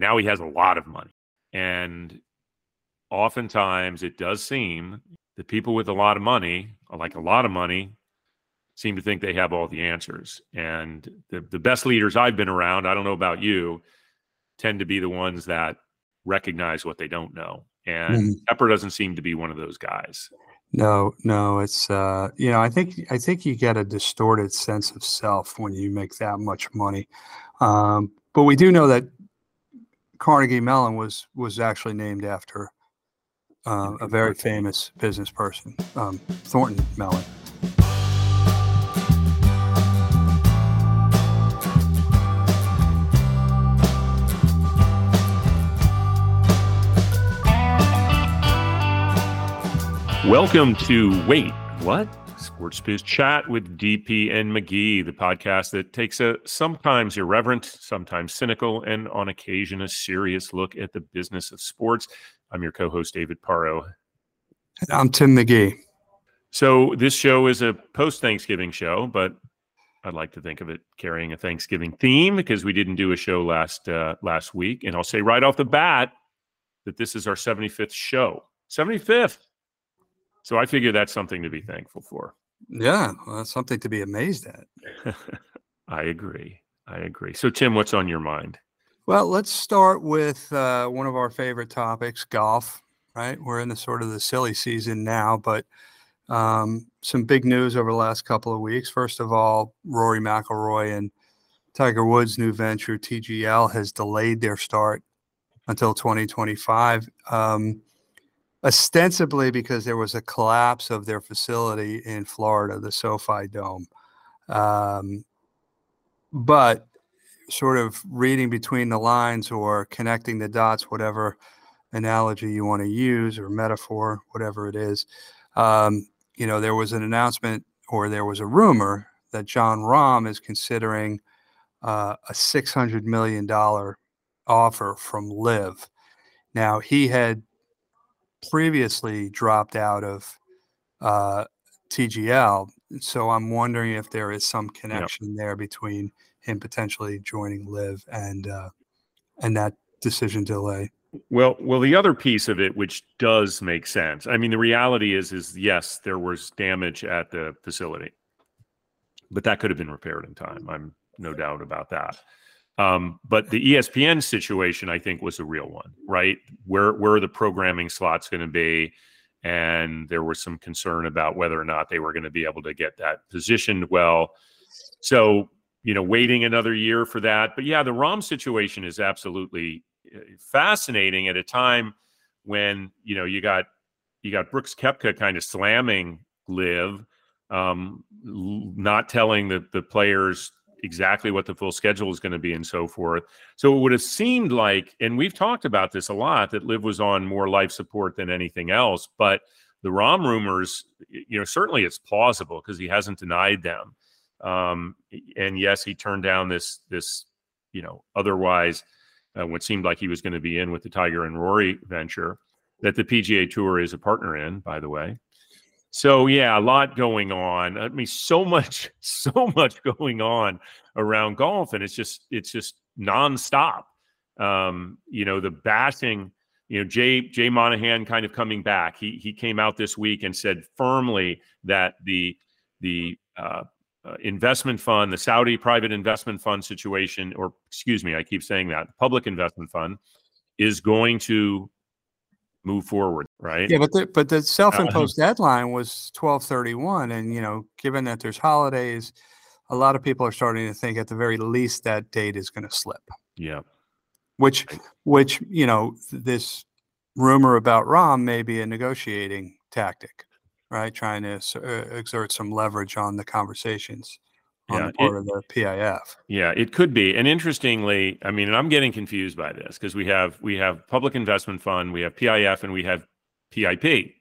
Now he has a lot of money. And oftentimes it does seem that people with a lot of money, like a lot of money, seem to think they have all the answers. And the, the best leaders I've been around, I don't know about you, tend to be the ones that recognize what they don't know. And mm. Tepper doesn't seem to be one of those guys. No, no, it's uh, you know, I think I think you get a distorted sense of self when you make that much money. Um, but we do know that Carnegie Mellon was was actually named after uh, a very famous business person, um, Thornton Mellon. Welcome to Wait, What? Sports Biz Chat with DP and McGhee, the podcast that takes a sometimes irreverent, sometimes cynical, and on occasion a serious look at the business of sports. I'm your co host, David Parro. I'm Tim McGhee. So, this show is a post Thanksgiving show, but I'd like to think of it carrying a Thanksgiving theme because we didn't do a show last uh, last week. And I'll say right off the bat that this is our 75th show. 75th. So I figure that's something to be thankful for. Yeah, well, that's something to be amazed at. I agree. I agree. So, Tim, what's on your mind? Well, let's start with uh, one of our favorite topics golf, right? We're in the sort of the silly season now, but um, some big news over the last couple of weeks. First of all, Rory McIlroy and Tiger Woods' new venture, TGL, has delayed their start until 2025. Um, ostensibly because there was a collapse of their facility in Florida, the SoFi Dome. Um, but sort of reading between the lines or connecting the dots, whatever analogy you want to use or metaphor, whatever it is, um, you know, there was an announcement or there was a rumor that Jon Rahm is considering uh, a $600 million offer from LIV. Now, he had previously dropped out of uh, TGL. So I'm wondering if there is some connection yep. there between him potentially joining LIV and uh, and that decision delay. Well, well, the other piece of it, which does make sense. I mean, the reality is, is yes, there was damage at the facility, but that could have been repaired in time. I'm no doubt about that. Um, but the ESPN situation, I think, was a real one, right? Where where are the programming slots going to be? And there was some concern about whether or not they were going to be able to get that positioned well. So, you know, waiting another year for that. But yeah, the Rahm situation is absolutely uh, fascinating at a time when you know you got you got Brooks Koepka kind of slamming LIV, um, not telling the the players exactly what the full schedule is going to be and so forth. So it would have seemed like, and we've talked about this a lot, that LIV was on more life support than anything else. But the Rahm rumors, you know, certainly it's plausible because he hasn't denied them. Um, and yes, he turned down this this, you know, otherwise uh, what seemed like he was going to be in with the Tiger and Rory venture that the PGA Tour is a partner in, by the way. So yeah, a lot going on. I mean, so much, so much going on around golf, and it's just it's just nonstop. Um, you know, the bashing. You know, Jay Jay Monahan kind of coming back. He he came out this week and said firmly that the the uh, uh, investment fund, the Saudi private investment fund situation, or excuse me, I keep saying that public investment fund, is going to move forward, right? Yeah, but the, but the self-imposed uh, deadline was twelve thirty-one, and you know, given that there's holidays, a lot of people are starting to think at the very least that date is going to slip. Yeah, which which you know this rumor about Rahm may be a negotiating tactic, right? Trying to uh, exert some leverage on the conversations on yeah, the part it, of the PIF. Yeah, it could be. And interestingly, I mean, and I'm getting confused by this because we have we have public investment fund, we have PIF, and we have PIP,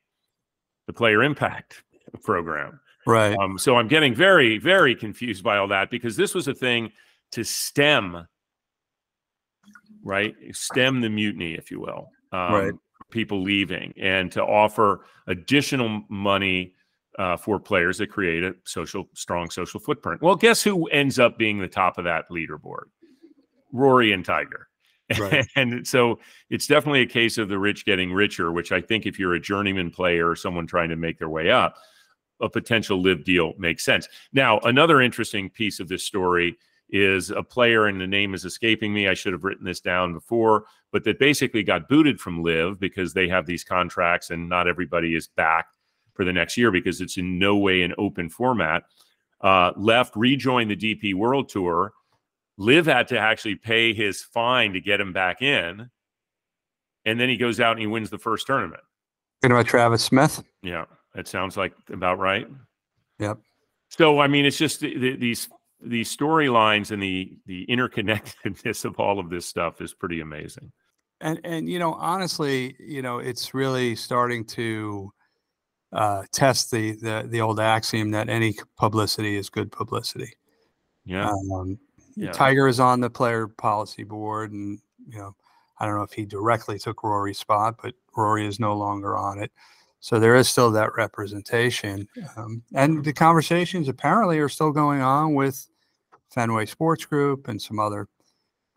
the player impact program. Right. Um, so I'm getting very, very confused by all that because this was a thing to stem, right? Stem the mutiny, if you will. Um, right. People leaving and to offer additional money uh, for players that create a social, strong social footprint. Well, guess who ends up being the top of that leaderboard? Rory and Tiger. Right. and so it's definitely a case of the rich getting richer, which I think if you're a journeyman player or someone trying to make their way up, a potential LIV deal makes sense. Now, another interesting piece of this story is a player, and the name is escaping me. I should have written this down before, but that basically got booted from LIV because they have these contracts and not everybody is back for the next year because it's in no way an open format. Uh, left, rejoined the DP World Tour. LIV had to actually pay his fine to get him back in. And then he goes out and he wins the first tournament. Talking about Travis Smith. Yeah, it sounds like about right. Yep. So I mean, it's just the, the, these these storylines and the the interconnectedness of all of this stuff is pretty amazing. And and you know, honestly, you know, it's really starting to uh, test the, the the old axiom that any publicity is good publicity. Yeah. Um, Yeah. Tiger is on the player policy board, and you know, I don't know if he directly took Rory's spot, but Rory is no longer on it. So there is still that representation, um, and the conversations apparently are still going on with Fenway Sports Group and some other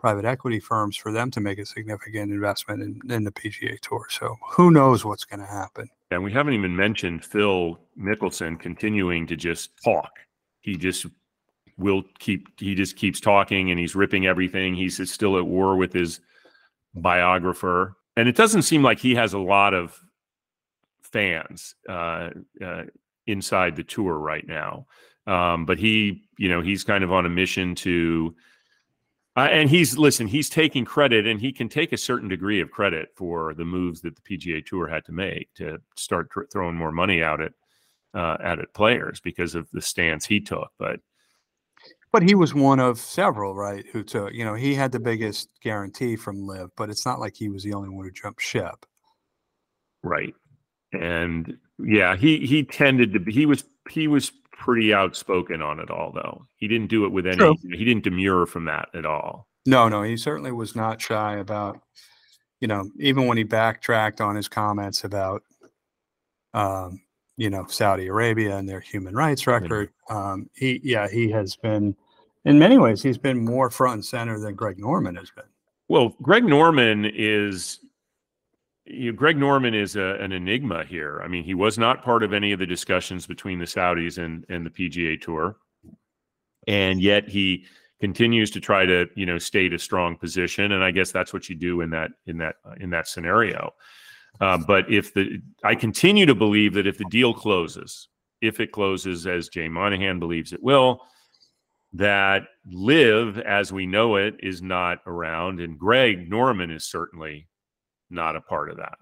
private equity firms for them to make a significant investment in, in the PGA Tour. So who knows what's going to happen? And we haven't even mentioned Phil Mickelson continuing to just talk. He just will keep, he just keeps talking and he's ripping everything. He's still at war with his biographer. And it doesn't seem like he has a lot of fans uh, uh, inside the tour right now. Um, but he, you know, he's kind of on a mission to, uh, and he's listen. He's taking credit, and he can take a certain degree of credit for the moves that the PGA Tour had to make to start tr- throwing more money out at uh, at it players because of the stance he took. But But he was one of several, right? Who took, you know, he had the biggest guarantee from LIV, but it's not like he was the only one who jumped ship. right, and yeah, he he tended to be. He was he was pretty outspoken on it all, though. He didn't do it with any. True. He didn't demur from that at all. No, no, he certainly was not shy about, you know, even when he backtracked on his comments about, um, you know, Saudi Arabia and their human rights record. Um, he, yeah, he has been, in many ways, he's been more front and center than Greg Norman has been. Well, Greg Norman is you know, Greg Norman is a, an enigma here. I mean, he was not part of any of the discussions between the Saudis and, and the PGA Tour, and yet he continues to try to you know state a strong position. And I guess that's what you do in that in that in that scenario. Uh, but if the I continue to believe that if the deal closes, if it closes as Jay Monahan believes it will, that LIV as we know it is not around, and Greg Norman is certainly not a part of that.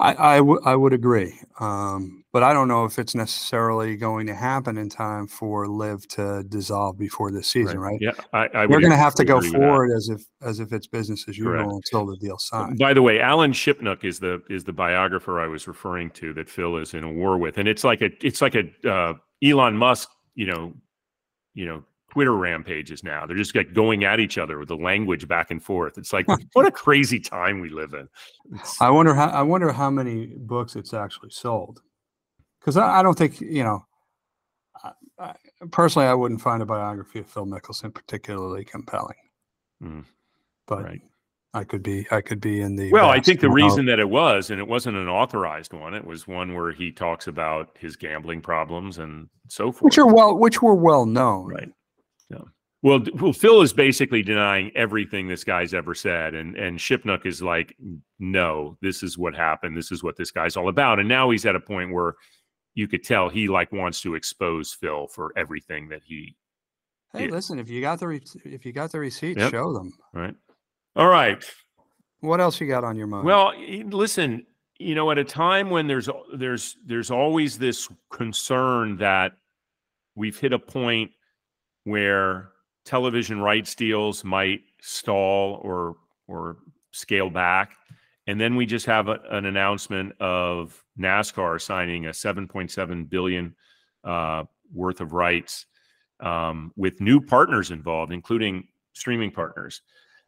I, I, w- I would agree. Um, but I don't know if it's necessarily going to happen in time for LIV to dissolve before this season, right? Yeah, I, I We're going to have to go agree with that. forward as if as if it's business as usual Correct. until the deal signed. By the way, Alan Shipnuck is the is the biographer I was referring to that Phil is in a war with, and it's like a it's like a uh, Elon Musk, you know, you know, Twitter rampages now. They're just like going at each other with the language back and forth. It's like what a crazy time we live in. It's- I wonder how I wonder how many books it's actually sold, because I, I don't think you know. I, I, personally, I wouldn't find a biography of Phil Mickelson particularly compelling, Mm, but right. I could be I could be in the. Well, I think the reason that it was, and it wasn't an authorized one, it was one where he talks about his gambling problems and so forth. which are well which were well known, Right. Yeah. Well, well, Phil is basically denying everything this guy's ever said, and and Shipnuck is like, no, this is what happened. This is what this guy's all about. And now he's at a point where you could tell he like wants to expose Phil for everything that he. Hey, Yeah. listen, if you got the re- if you got the receipts, Yep. show them. Right. All right. What else you got on your mind? Well, listen, you know, at a time when there's there's there's always this concern that we've hit a point where television rights deals might stall or or scale back, and then we just have a, an announcement of NASCAR signing a 7.7 billion uh, worth of rights um, with new partners involved, including streaming partners.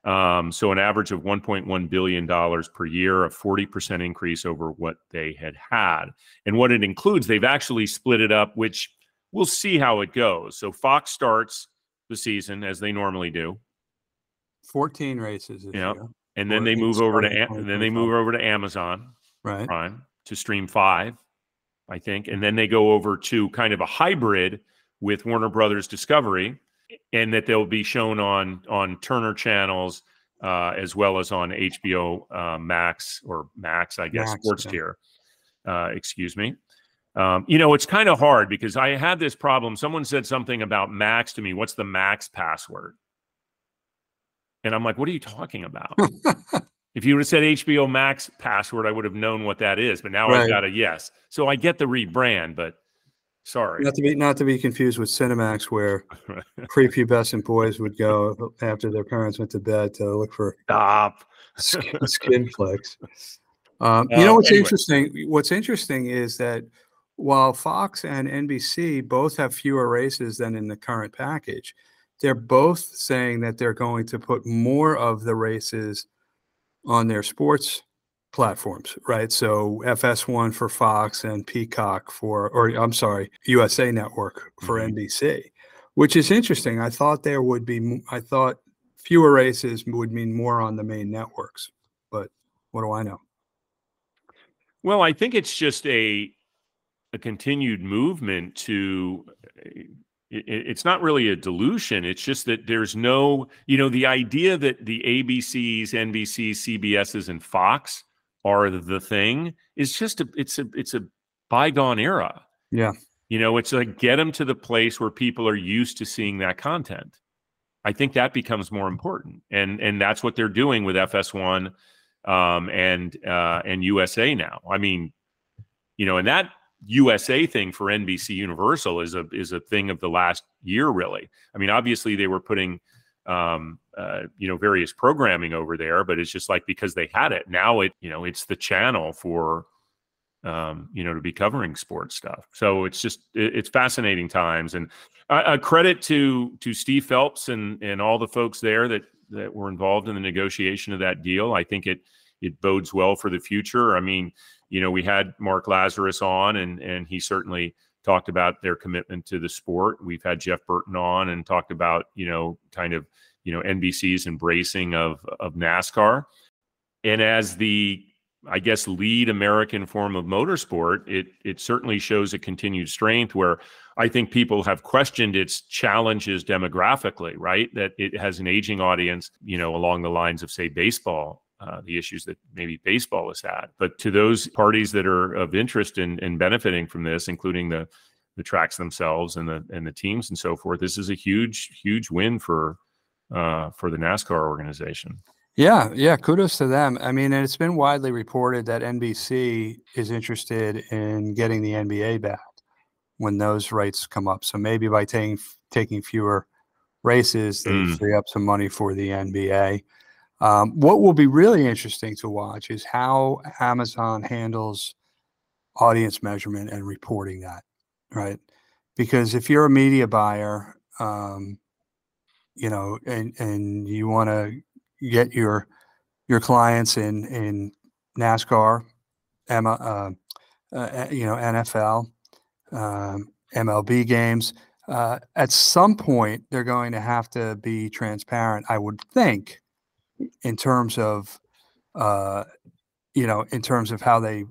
Um, so an average of 1.1 billion dollars per year, a 40% increase over what they had had. And what it includes, they've actually split it up, which we'll see how it goes. So Fox starts the season as they normally do. 14 races. Yeah. And then they move over to and then they move over to Amazon right. Prime to stream five, I think. And then they go over to kind of a hybrid with Warner Brothers Discovery, and that they'll be shown on on Turner channels uh, as well as on HBO uh, Max or Max, I guess, Max, sports yeah. tier. Uh, excuse me. Um, you know, it's kind of hard because I had this problem. Someone said something about Max to me. What's the Max password? And I'm like, what are you talking about? if you would have said HBO Max password, I would have known what that is. But now right. I've got a yes. So I get the rebrand, but sorry. Not to be not to be confused with Cinemax, where prepubescent boys would go after their parents went to bed to look for stop skin, skin flicks. Um, you know uh, what's anyway. interesting? What's interesting is that while Fox and NBC both have fewer races than in the current package, they're both saying that they're going to put more of the races on their sports platforms, right? So FS1 for Fox and Peacock for, or I'm sorry, USA Network for mm-hmm. NBC, which is interesting. I thought there would be, I thought fewer races would mean more on the main networks, but what do I know? Well, I think it's just a a continued movement to it, it's not really a dilution. It's just that there's no, you know, the idea that the ABCs, NBCs, CBSs, and Fox are the thing is just a, it's a, it's a bygone era. Yeah. You know, it's like get them to the place where people are used to seeing that content. I think that becomes more important, and and that's what they're doing with FS1 um, and uh, and USA now. I mean, you know, and that USA thing for NBC Universal is a is a thing of the last year, really. I mean, obviously they were putting um, uh, you know various programming over there, but it's just like because they had it now, it you know it's the channel for um, you know to be covering sports stuff. So it's just it, it's fascinating times, and a credit to to Steve Phelps and and all the folks there that that were involved in the negotiation of that deal. I think it it bodes well for the future. I mean you know, we had Mark Lazarus on, and and he certainly talked about their commitment to the sport. We've had Jeff Burton on and talked about you know kind of you know NBC's embracing of of NASCAR, and as the I guess lead American form of motorsport, it it certainly shows a continued strength where I think people have questioned its challenges demographically, right? That it has an aging audience, you know, along the lines of say baseball uh, the issues that maybe baseball has had. But to those parties that are of interest in, in benefiting from this, including the the tracks themselves and the and the teams and so forth, this is a huge huge win for uh, for the NASCAR organization. Yeah, yeah, kudos to them. I mean, it's been widely reported that NBC is interested in getting the NBA back when those rights come up. So maybe by taking taking fewer races, they mm. free up some money for the NBA. Um, what will be really interesting to watch is how Amazon handles audience measurement and reporting that, right? Because if you're a media buyer, um, you know, and and you want to get your your clients in in NASCAR, Emma, uh, uh, you know, NFL, um, MLB games. Uh, at some point, they're going to have to be transparent. I would think in terms of uh, you know in terms of how they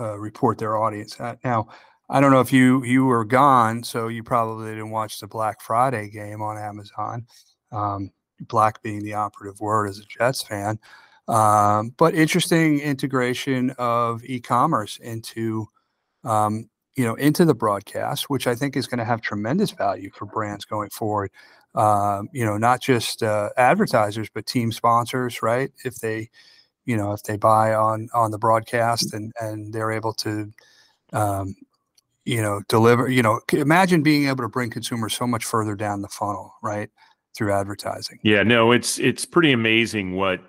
uh, report their audience. Uh, now, I don't know if you you were gone, so you probably didn't watch the Black Friday game on Amazon. Um, black being the operative word as a Jets fan, um, but interesting integration of e-commerce into um, you know into the broadcast, which I think is going to have tremendous value for brands going forward uh, you know, not just uh, advertisers, but team sponsors, right? If they, you know, if they buy on on the broadcast and and they're able to, um, you know, deliver. You know, imagine being able to bring consumers so much further down the funnel, right, through advertising. Yeah, no, it's it's pretty amazing what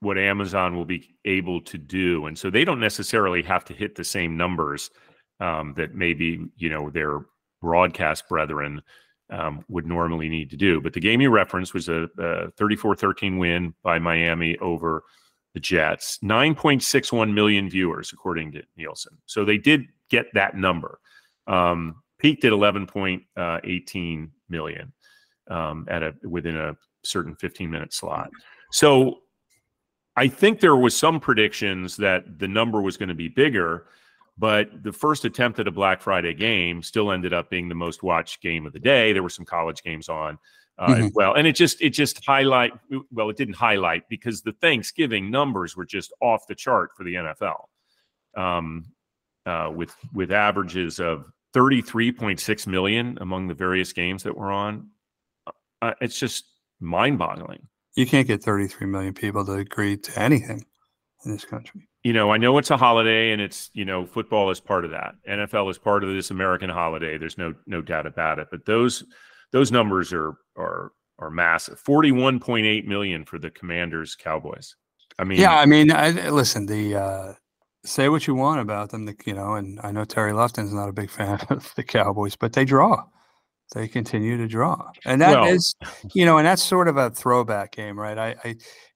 what Amazon will be able to do, and so they don't necessarily have to hit the same numbers um, that maybe you know their broadcast brethren um, would normally need to do. But the game you referenced was a, a 34-13 win by Miami over the Jets. 9.61 million viewers, according to Nielsen. So they did get that number. Um, peaked at 11.18 million um, at a within a certain 15 minute slot. So I think there was some predictions that the number was going to be bigger, but the first attempt at a Black Friday game still ended up being the most watched game of the day. There were some college games on uh, mm-hmm. as well, and it just it just highlight well, it didn't highlight because the Thanksgiving numbers were just off the chart for the NFL, um, uh, with with averages of 33.6 million among the various games that were on. Uh, it's just mind boggling. You can't get 33 million people to agree to anything in this country. You know, I know it's a holiday and it's, you know, football is part of that. NFL is part of this American holiday. There's no no doubt about it. But those those numbers are are are massive. 41.8 million for the Commanders Cowboys. I mean Yeah, I mean, I, listen, the uh say what you want about them, the, you know, and I know Terry Lofton's not a big fan of the Cowboys, but they draw they continue to draw, and that well, is, you know, and that's sort of a throwback game, right? I, I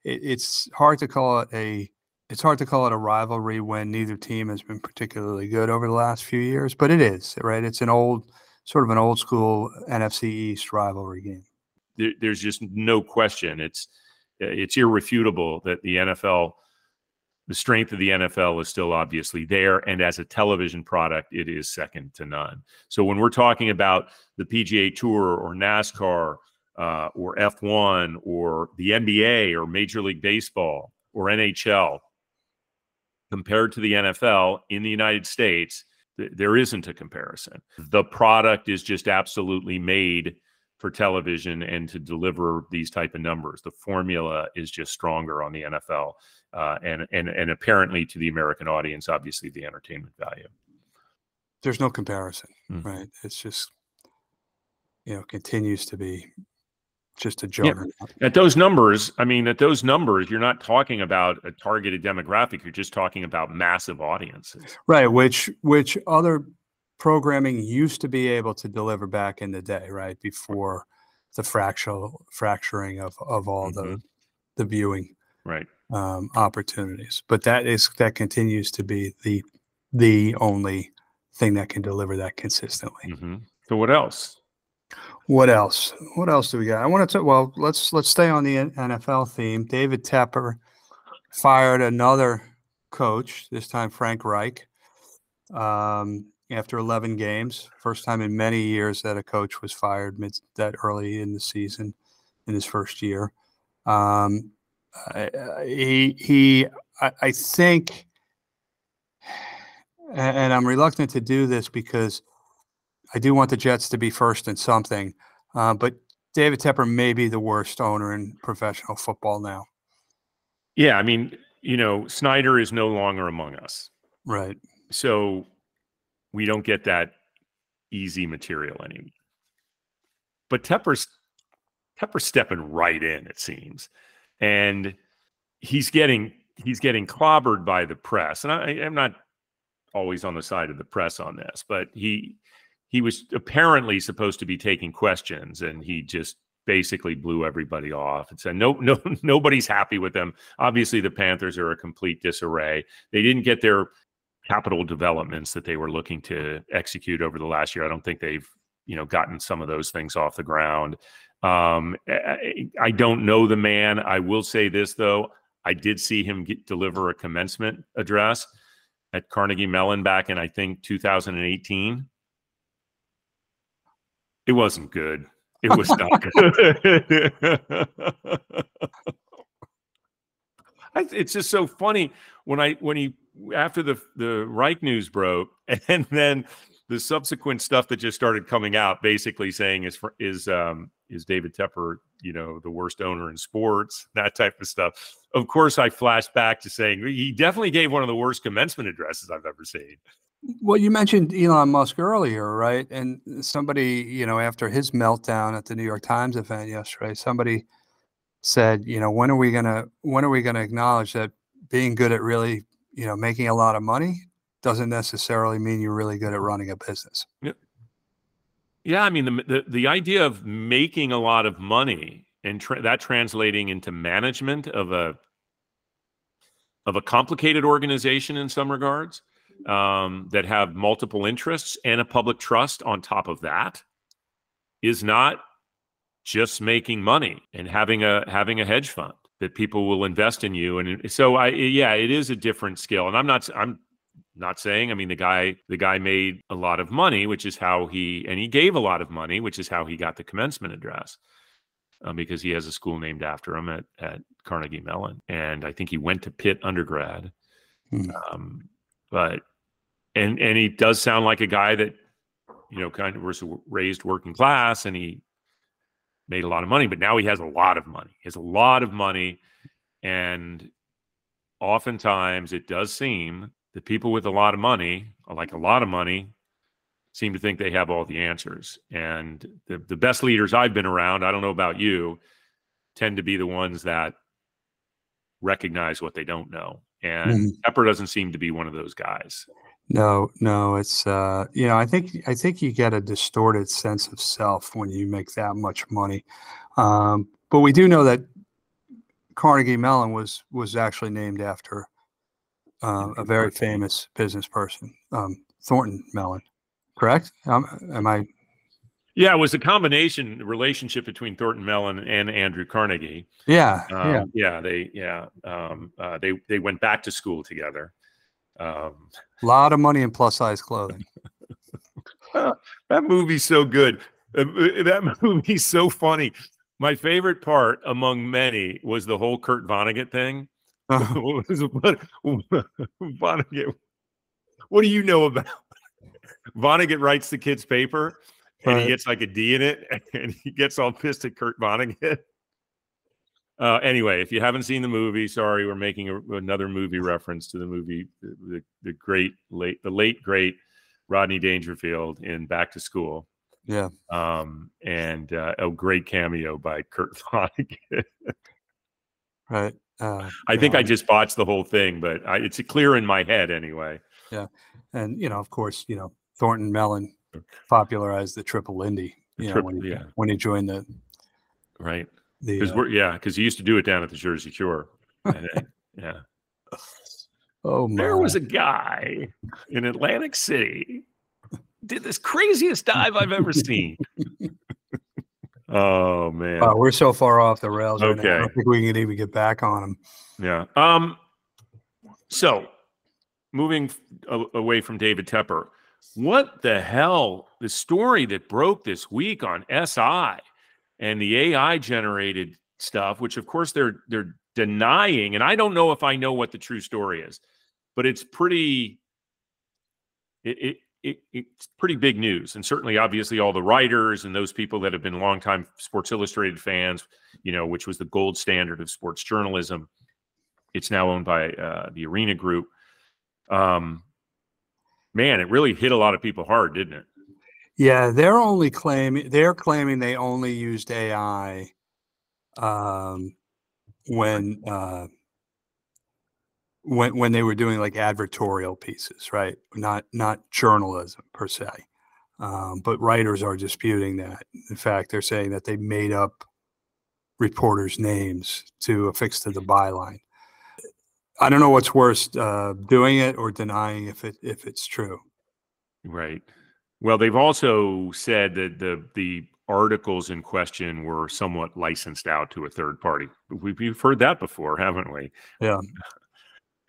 it, it's hard to call it a it's hard to call it a rivalry when neither team has been particularly good over the last few years, but it is right. It's an old sort of an old school NFC East rivalry game. There, there's just no question. It's it's irrefutable that the NFL the strength of the NFL is still obviously there. And as a television product, it is second to none. So when we're talking about the PGA Tour or NASCAR uh, or F1 or the NBA or Major League Baseball or NHL, compared to the NFL in the United States, th- there isn't a comparison. The product is just absolutely made for television and to deliver these type of numbers. The formula is just stronger on the NFL uh, and and and apparently to the American audience, obviously the entertainment value. There's no comparison, mm-hmm. right? It's just you know continues to be just a juggernaut. Yeah. At those numbers, I mean, at those numbers, you're not talking about a targeted demographic. You're just talking about massive audiences, right? Which which other programming used to be able to deliver back in the day, right before the fractional fracturing of of all mm-hmm. the the viewing, right? um, opportunities. But that is that continues to be the the only thing that can deliver that consistently. Mm-hmm. So what else? What else? What else do we got? I want to. Well, let's let's stay on the NFL theme. David Tepper fired another coach. This time, Frank Reich. Um, after 11 games, first time in many years that a coach was fired mid that early in the season in his first year. Um, he he I, I think and I'm reluctant to do this because I do want the Jets to be first in something. Uh, but David Tepper may be the worst owner in professional football now. Yeah, I mean, you know, Snyder is no longer among us. Right. So we don't get that easy material anymore. But Tepper's Tepper's stepping right in, it seems and he's getting he's getting clobbered by the press. And I, am not always on the side of the press on this, but he he was apparently supposed to be taking questions, and he just basically blew everybody off and said no no nobody's happy with them. Obviously the panthers are a complete disarray. They didn't get their capital developments that they were looking to execute over the last year. I don't think they've you know gotten some of those things off the ground. Um, I, don't know the man. I will say this though: I did see him get, deliver a commencement address at Carnegie Mellon back in I think 2018. It wasn't good. It was not good. It's just so funny when I when he after the the Reich news broke, and then the subsequent stuff that just started coming out, basically saying is is um, is David Tepper, you know, the worst owner in sports, that type of stuff. Of course, I flashed back to saying he definitely gave one of the worst commencement addresses I've ever seen. Well, you mentioned Elon Musk earlier, right? And somebody, you know, after his meltdown at the New York Times event yesterday, somebody said, you know, when are we gonna when are we gonna acknowledge that being good at really, you know, making a lot of money doesn't necessarily mean you're really good at running a business. Yeah. Yeah, I mean the the, the idea of making a lot of money and tra- that translating into management of a of a complicated organization in some regards um, that have multiple interests and a public trust on top of that is not just making money and having a having a hedge fund that people will invest in you. And so i yeah it is a different skill. And i'm not i'm not saying i mean the guy the guy made a lot of money which is how he and he gave a lot of money which is how he got the commencement address um, because he has a school named after him at, at carnegie mellon. And i think he went to pitt undergrad. Hmm. um, but and and he does sound like a guy that you know kind of was raised working class and he made a lot of money, but now he has a lot of money. He has a lot of money. And oftentimes it does seem that people with a lot of money, like a lot of money, seem to think they have all the answers. And the, the best leaders I've been around, I don't know about you, tend to be the ones that recognize what they don't know. And mm-hmm. Tepper doesn't seem to be one of those guys. No, no, it's uh, you know, I think I think you get a distorted sense of self when you make that much money. Um, but we do know that Carnegie Mellon was was actually named after uh, a very famous business person, um, Thornton Mellon. Correct? Um, am I? Yeah, it was a combination relationship between Thornton Mellon and Andrew Carnegie. Yeah, um, yeah, yeah. They yeah um, uh, they they went back to school together. Um, a lot of money in plus size clothing. that movie's so good. Uh, uh, that movie's so funny. My favorite part, among many, was the whole Kurt Vonnegut thing. Vonnegut, what do you know about? Vonnegut writes the kid's paper, and right. he gets like a D in it, and he gets all pissed at Kurt Vonnegut. Uh, anyway, if you haven't seen the movie, sorry, we're making a, another movie reference to the movie, the, the great late, the late great Rodney Dangerfield in Back to School. Yeah. Um, and uh, a great cameo by Kurt Vonnegut. right. Uh, I think know, I just botched the whole thing, but I, it's clear in my head anyway. Yeah, and you know, of course, you know, Thornton Mellon popularized the triple Lindy. You know, when he, yeah. when he joined the right because uh, we're yeah, because he used to do it down at the Jersey Shore. Yeah. Oh my. There was a guy in Atlantic City did this craziest dive I've ever seen. oh man. Wow, we're so far off the rails. Okay. Right I don't think we can even get back on them. Yeah. Um. So, moving away from David Tepper, what the hell? The story that broke this week on SI and the AI generated stuff, which of course they're they're denying, and I don't know if I know what the true story is, but it's pretty it, it, it it's pretty big news, and certainly obviously all the writers and those people that have been longtime Sports Illustrated fans, you know, which was the gold standard of sports journalism. It's now owned by uh, the Arena Group. Um, man, it really hit a lot of people hard, didn't it? Yeah, they're only claiming they're claiming they only used AI um, when uh, when when they were doing like advertorial pieces, right? Not not journalism per se. Um, but writers are disputing that. In fact, they're saying that they made up reporters' names to affix to the byline. I don't know what's worse, uh, doing it or denying if it if it's true. Right. Well, they've also said that the the articles in question were somewhat licensed out to a third party. We've, we've heard that before, haven't we? Yeah.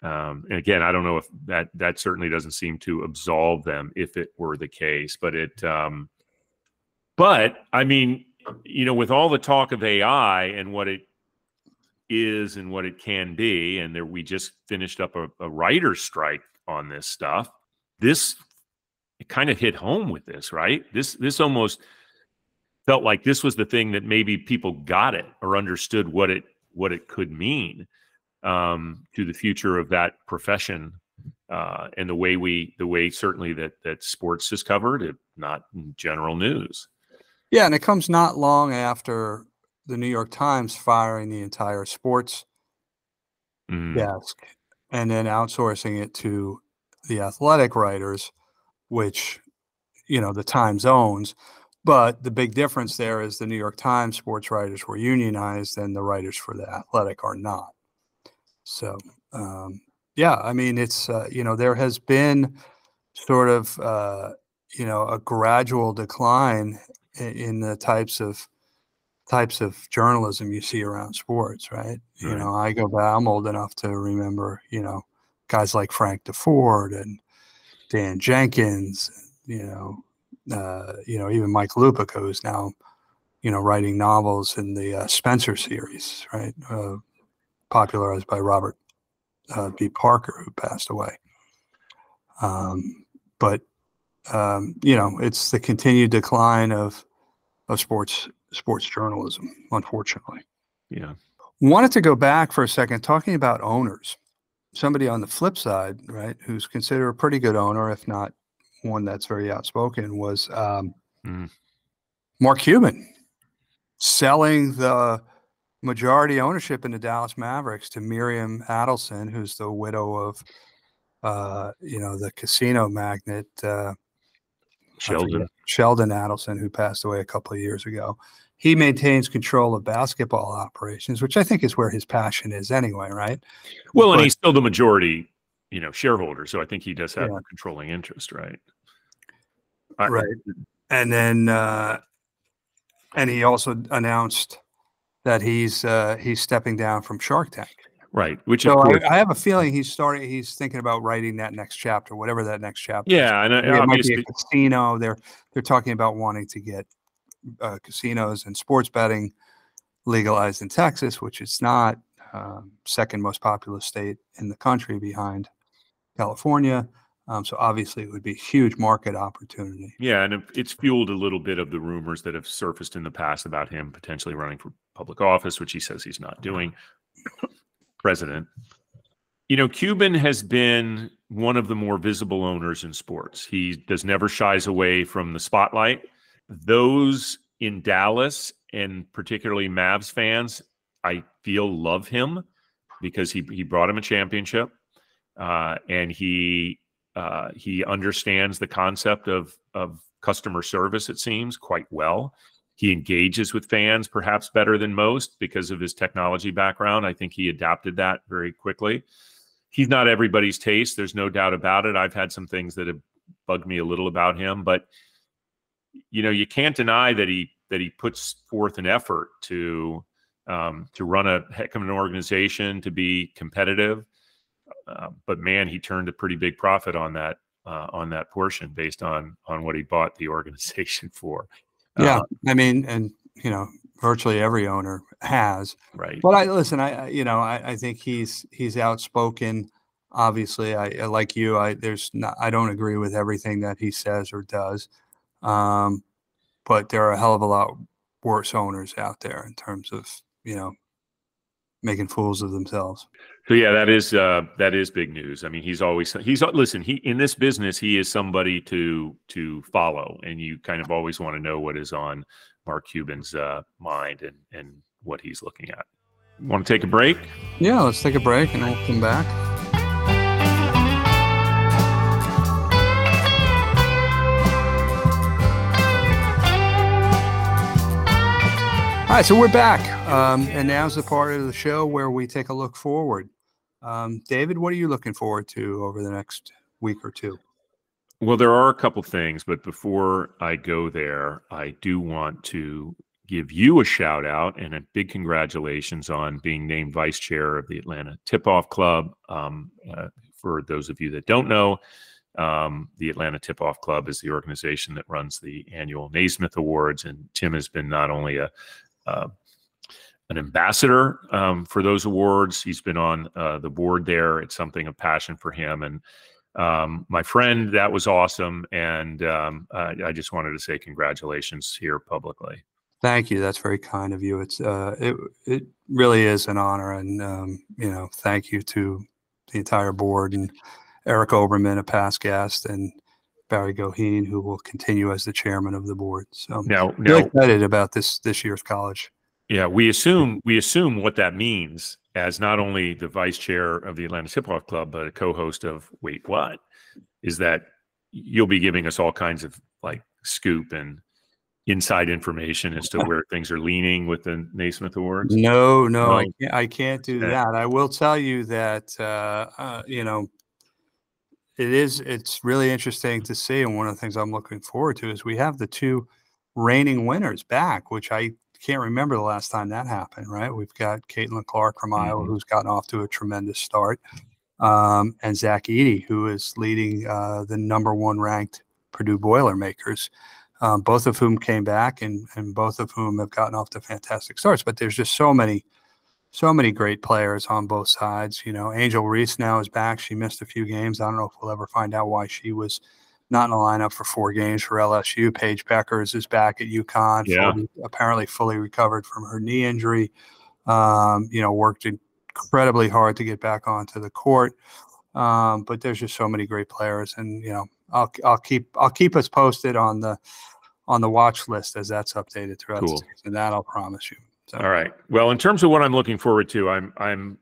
Um, and again, I don't know if that that certainly doesn't seem to absolve them if it were the case, but it. Um, but I mean, you know, with all the talk of AI and what it is and what it can be, and there we just finished up a, a writer's strike on this stuff. This it kind of hit home with this, right? This this almost felt like this was the thing that maybe people got it or understood what it what it could mean um, to the future of that profession uh, and the way we the way certainly that that sports is covered, if not general news. Yeah, and it comes not long after the New York Times firing the entire sports mm. desk and then outsourcing it to the athletic writers which you know the Times owns. But the big difference there is the New York Times sports writers were unionized, and the writers for the Athletic are not. So um, yeah, I mean it's uh, you know there has been sort of uh, you know a gradual decline in, in the types of types of journalism you see around sports, right? You Right. know, I go back, I'm old enough to remember, you know, guys like Frank Deford and Dan Jenkins, you know, uh, you know, even Mike Lupica, who's now, you know, writing novels in the uh, Spencer series, right? Uh, popularized by Robert uh, B. Parker, who passed away. Um, but um, you know, it's the continued decline of of sports sports journalism, unfortunately. Yeah. Wanted to go back for a second, talking about owners. Somebody on the flip side, right, who's considered a pretty good owner, if not one that's very outspoken, was um, Mm. Mark Cuban selling the majority ownership in the Dallas Mavericks to Miriam Adelson, who's the widow of, uh, you know, the casino magnate uh, Sheldon. Sheldon Adelson, who passed away a couple of years ago. He maintains control of basketball operations, which I think is where his passion is anyway, right? Well, and he's still the majority, you know, shareholder. So I think he does have Yeah. a controlling interest, right? I- Right. And then, uh, and he also announced that he's uh, he's stepping down from Shark Tank. Right. Which So course, I, I have a feeling he's starting. He's thinking about writing that next chapter, whatever that next chapter. is. yeah, and uh, Maybe it might be a casino. They're they're talking about wanting to get uh, casinos and sports betting legalized in Texas, which it's not. Um, second most populous state in the country behind California. Um, so obviously, it would be a huge market opportunity. yeah, and it's fueled a little bit of the rumors that have surfaced in the past about him potentially running for public office, which he says he's not doing. President. You know, Cuban has been one of the more visible owners in sports. He does never shies away from the spotlight. Those in Dallas and particularly Mavs fans, I feel love him because he he brought him a championship, uh, and he uh, he understands the concept of of customer service. It seems quite well. He engages with fans perhaps better than most because of his technology background. I think he adapted that very quickly. He's not everybody's taste. There's no doubt about it. I've had some things that have bugged me a little about him, but you know, you can't deny that he that he puts forth an effort to um, to run a heck of an organization, to be competitive. Uh, but man, he turned a pretty big profit on that uh, on that portion based on on what he bought the organization for. Yeah, Uh, I mean, and you know, virtually every owner has. right. But I listen. I I- you know, I, I think he's he's outspoken. Obviously, I, I like you. I there's not. I don't agree with everything that he says or does. Um, but there are a hell of a lot worse owners out there in terms of you know making fools of themselves. So yeah, that is uh, that is big news. I mean, he's always he's listen. He in this business, he is somebody to to follow, and you kind of always want to know what is on Mark Cuban's uh, mind and and what he's looking at. Want to take a break? Yeah, let's take a break and we'll come back. All right, so we're back, um, and now's the part of the show where we take a look forward. Um, David, what are you looking forward to over the next week or two? Well, there are a couple things, but before I go there, I do want to give you a shout out and a big congratulations on being named vice chair of the Atlanta Tip Off Club. Um, uh, for those of you that don't know, um, the Atlanta Tip Off Club is the organization that runs the annual Naismith Awards, and Tim has been not only a uh, an ambassador um, for those awards. He's been on uh, the board there. It's something of passion for him, and um, my friend, that was awesome, and um, I, I just wanted to say congratulations here publicly. Thank you. That's very kind of you. It's uh, it it really is an honor, and um, you know, thank you to the entire board and Eric Oberman, a past guest, and Barry Goheen, who will continue as the chairman of the board. So Now, now, excited about this this year's college. yeah, we assume we assume what that means as not only the vice chair of the Atlanta Hip Hop Club, but a co-host of Wait What, is that you'll be giving us all kinds of like scoop and inside information as to where things are leaning with the Naismith Awards. No, no, I can't. I can't do that. I will tell you that uh, uh, you know it is. It's really interesting to see, and one of the things I'm looking forward to is we have the two reigning winners back, which I can't remember the last time that happened, right? We've got Caitlin Clark from Iowa, Mhm. who's gotten off to a tremendous start, um, and Zach Edey, who is leading uh, the number one ranked Purdue Boilermakers, um, both of whom came back and, and both of whom have gotten off to fantastic starts. But there's just so many, so many great players on both sides. You know, Angel Reese now is back. She missed a few games. I don't know if we'll ever find out why she was not in the lineup for four games for LSU. Paige Bueckers is back at UConn, Yeah. fully- apparently fully recovered from her knee injury. Um, you know, worked incredibly hard to get back onto the court. Um, but there's just so many great players, and you know, I'll I'll keep I'll keep us posted on the on the watch list as that's updated throughout Cool. the season. That I'll promise you. So, All right. Well, in terms of what I'm looking forward to, I'm I'm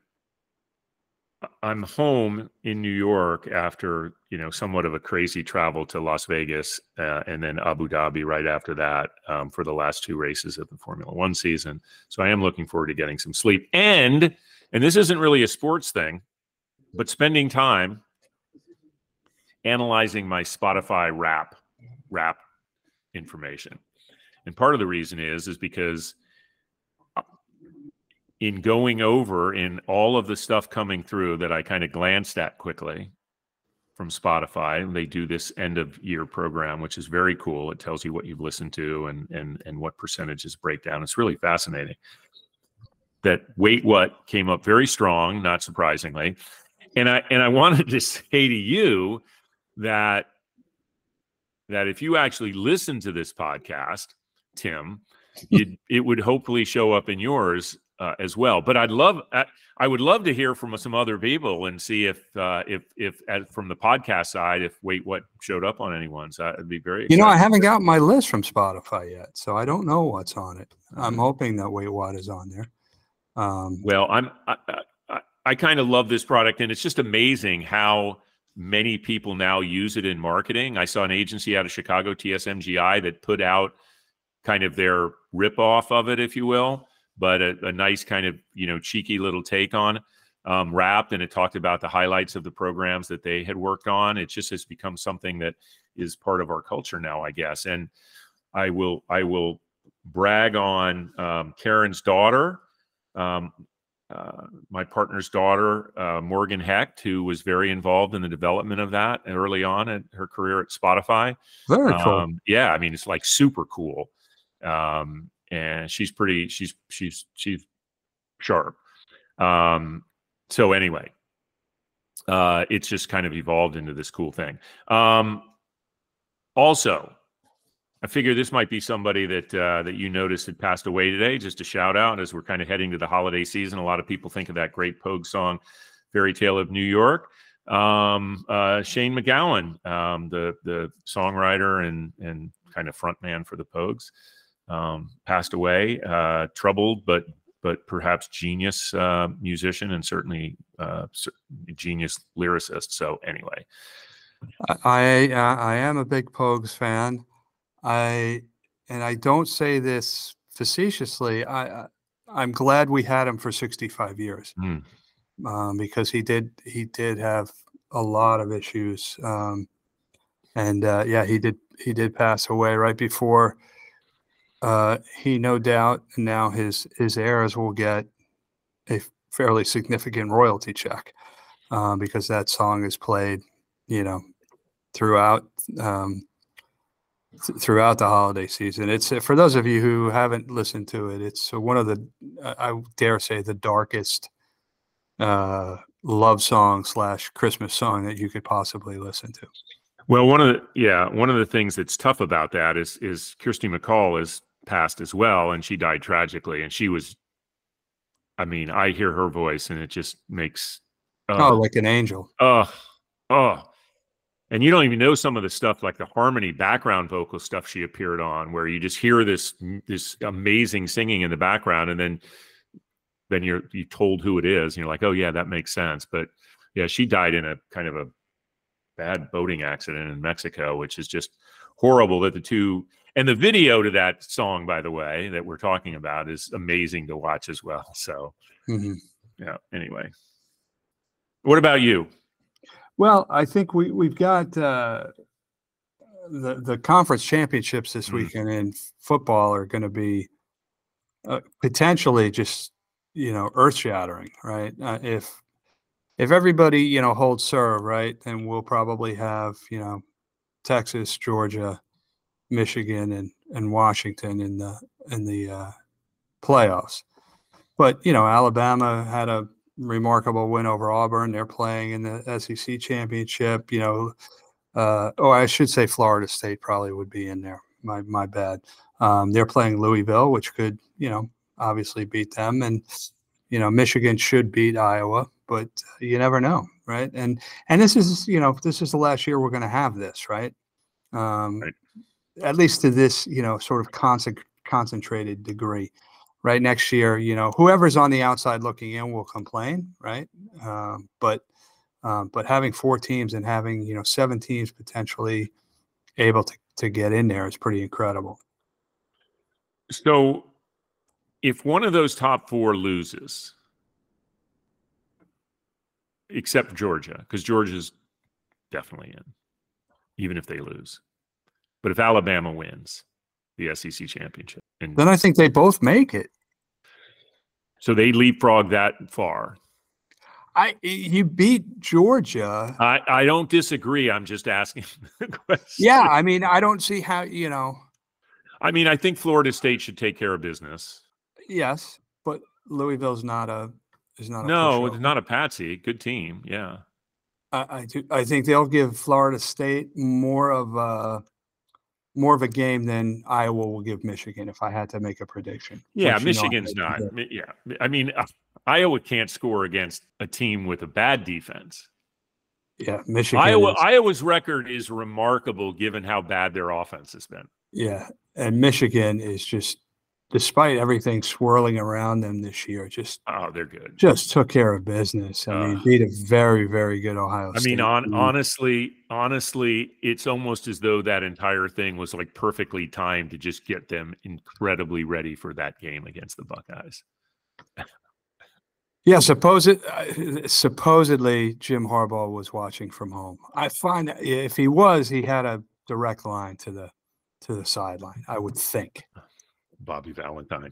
I'm home in New York after you know somewhat of a crazy travel to Las Vegas uh, and then Abu Dhabi right after that um, for the last two races of the Formula One season. So I am looking forward to getting some sleep and and this isn't really a sports thing, but spending time analyzing my Spotify rap rap information. And part of the reason is is because in going over in all of the stuff coming through that I kind of glanced at quickly from Spotify, and they do this end of year program, which is very cool. It tells you what you've listened to and and and what percentages break down. It's really fascinating. That wait what came up very strong, not surprisingly. And I and I wanted to say to you that that if you actually listen to this podcast, Tim, it would hopefully show up in yours uh, as well. But I'd love, I, I would love to hear from some other people and see if, uh, if, if at, from the podcast side, if wait, what showed up on anyone's. Uh, it'd be very. You know, I haven't got my list from Spotify yet, so I don't know what's on it. I'm Mhm. hoping that Wait What is on there. Um, Well, I'm, I, I, I kind of love this product, and it's just amazing how many people now use it in marketing. I saw an agency out of Chicago, TSMGI, that put out kind of their ripoff of it, if you will, but a, a nice kind of you know cheeky little take on um, wrapped, and it talked about the highlights of the programs that they had worked on. It just has become something that is part of our culture now, I guess. And I will, I will brag on um, Karen's daughter. Um, uh, my partner's daughter, uh, Morgan Hecht, who was very involved in the development of that early on in her career at Spotify. very cool. Um, yeah, I mean, it's like super cool. Um, and she's pretty, she's, she's, she's sharp. Um, so anyway, uh, it's just kind of evolved into this cool thing. Um, also, I figure this might be somebody that uh, that you noticed had passed away today. Just a shout out as we're kind of heading to the holiday season. A lot of people think of that great Pogue song, "Fairy Tale of New York." Um, uh, Shane MacGowan, um, the the songwriter and and kind of frontman for the Pogues, um, passed away. Uh, troubled, but but perhaps genius uh, musician and certainly uh, genius lyricist. So anyway, I I, I am a big Pogues fan. I and I don't say this facetiously. I, I I'm glad we had him for 65 years Mm. um, because he did he did have a lot of issues. Um, and uh, yeah, he did he did pass away right before. Uh, he no doubt now his his heirs will get a fairly significant royalty check uh, because that song is played, you know, throughout um, th- throughout the holiday season. It's uh, for those of you who haven't listened to it. It's one of the uh, I dare say the darkest uh, love song slash Christmas song that you could possibly listen to. Well, one of the yeah, one of the things that's tough about that is is Kirsty MacColl is passed as well, and she died tragically. And she was, I mean, I hear her voice, and it just makes Oh, uh, like an angel. oh, oh, and you don't even know some of the stuff like the harmony background vocal stuff she appeared on, where you just hear this this amazing singing in the background, and then then you're you told who it is, and you're like, oh yeah, that makes sense. But yeah, she died in a kind of a bad boating accident in Mexico, which is just horrible that the two and the video to that song, by the way, that we're talking about is amazing to watch as well. So Mhm. yeah, anyway. What about you? Well, I think we we've got uh, the the conference championships this Mhm. weekend in football are going to be uh, potentially just you know earth shattering, right? Uh, if if everybody you know holds serve, right, then we'll probably have you know Texas, Georgia, Michigan, and and Washington in the in the uh, playoffs. But you know, Alabama had a remarkable win over Auburn. They're playing in the SEC championship. You know, uh, oh, I should say Florida State probably would be in there. My my bad. Um, they're playing Louisville, which could you know obviously beat them, and you know Michigan should beat Iowa, but you never know, right? And and this is you know this is the last year we're going to have this, right? Um, right. At least to this you know sort of concentrated degree right? Next year you know whoever's on the outside looking in will complain right? Um, but um, but having four teams and having you know seven teams potentially able to, to get in there is pretty incredible. So if one of those top four loses except georgia because georgia's definitely in even if they lose but if alabama wins the sec championship and then I think they both make it. So they leapfrog that far. I you beat Georgia. I, I don't disagree. I'm just asking the question. Yeah, I mean, I don't see how you know. I mean, I think Florida State should take care of business. Yes, but Louisville's not a is not. A no, it's not a patsy. Good team. Yeah. I I, do, I think they'll give Florida State more of a more of a game than Iowa will give Michigan if I had to make a prediction. Yeah, Michigan's not. Yeah. I mean, uh, Iowa can't score against a team with a bad defense. Yeah, Michigan. Iowa is, Iowa's record is remarkable given how bad their offense has been. Yeah, and Michigan is just despite everything swirling around them this year, just oh, they're good. Just took care of business. I uh, mean, beat a very, very good Ohio. State. I State mean, on, honestly, honestly, it's almost as though that entire thing was like perfectly timed to just get them incredibly ready for that game against the Buckeyes. yeah, suppose it, uh, supposedly Jim Harbaugh was watching from home. I find that if he was, he had a direct line to the to the sideline. I would think. Bobby Valentine.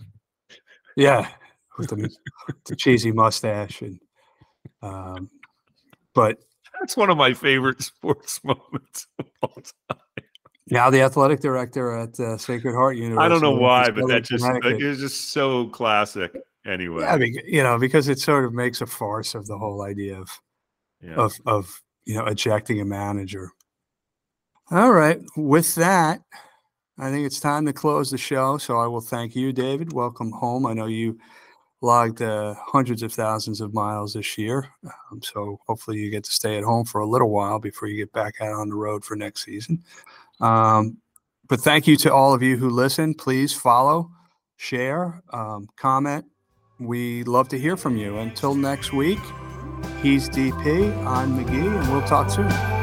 Yeah, with the, the cheesy mustache and um, but that's one of my favorite sports moments of all time. Now the athletic director at uh, Sacred Heart University. I don't know why, but that just like, it was just so classic. Anyway, yeah, I mean, you know, because it sort of makes a farce of the whole idea of yeah. of of you know ejecting a manager. All right, with that. I think it's time to close the show. So I will thank you, David. Welcome home. I know you logged uh, hundreds of thousands of miles this year. Um, so hopefully you get to stay at home for a little while before you get back out on the road for next season. Um, but thank you to all of you who listen. Please follow, share, um, comment. We love to hear from you. Until next week, he's DP. I'm McGhee, and we'll talk soon.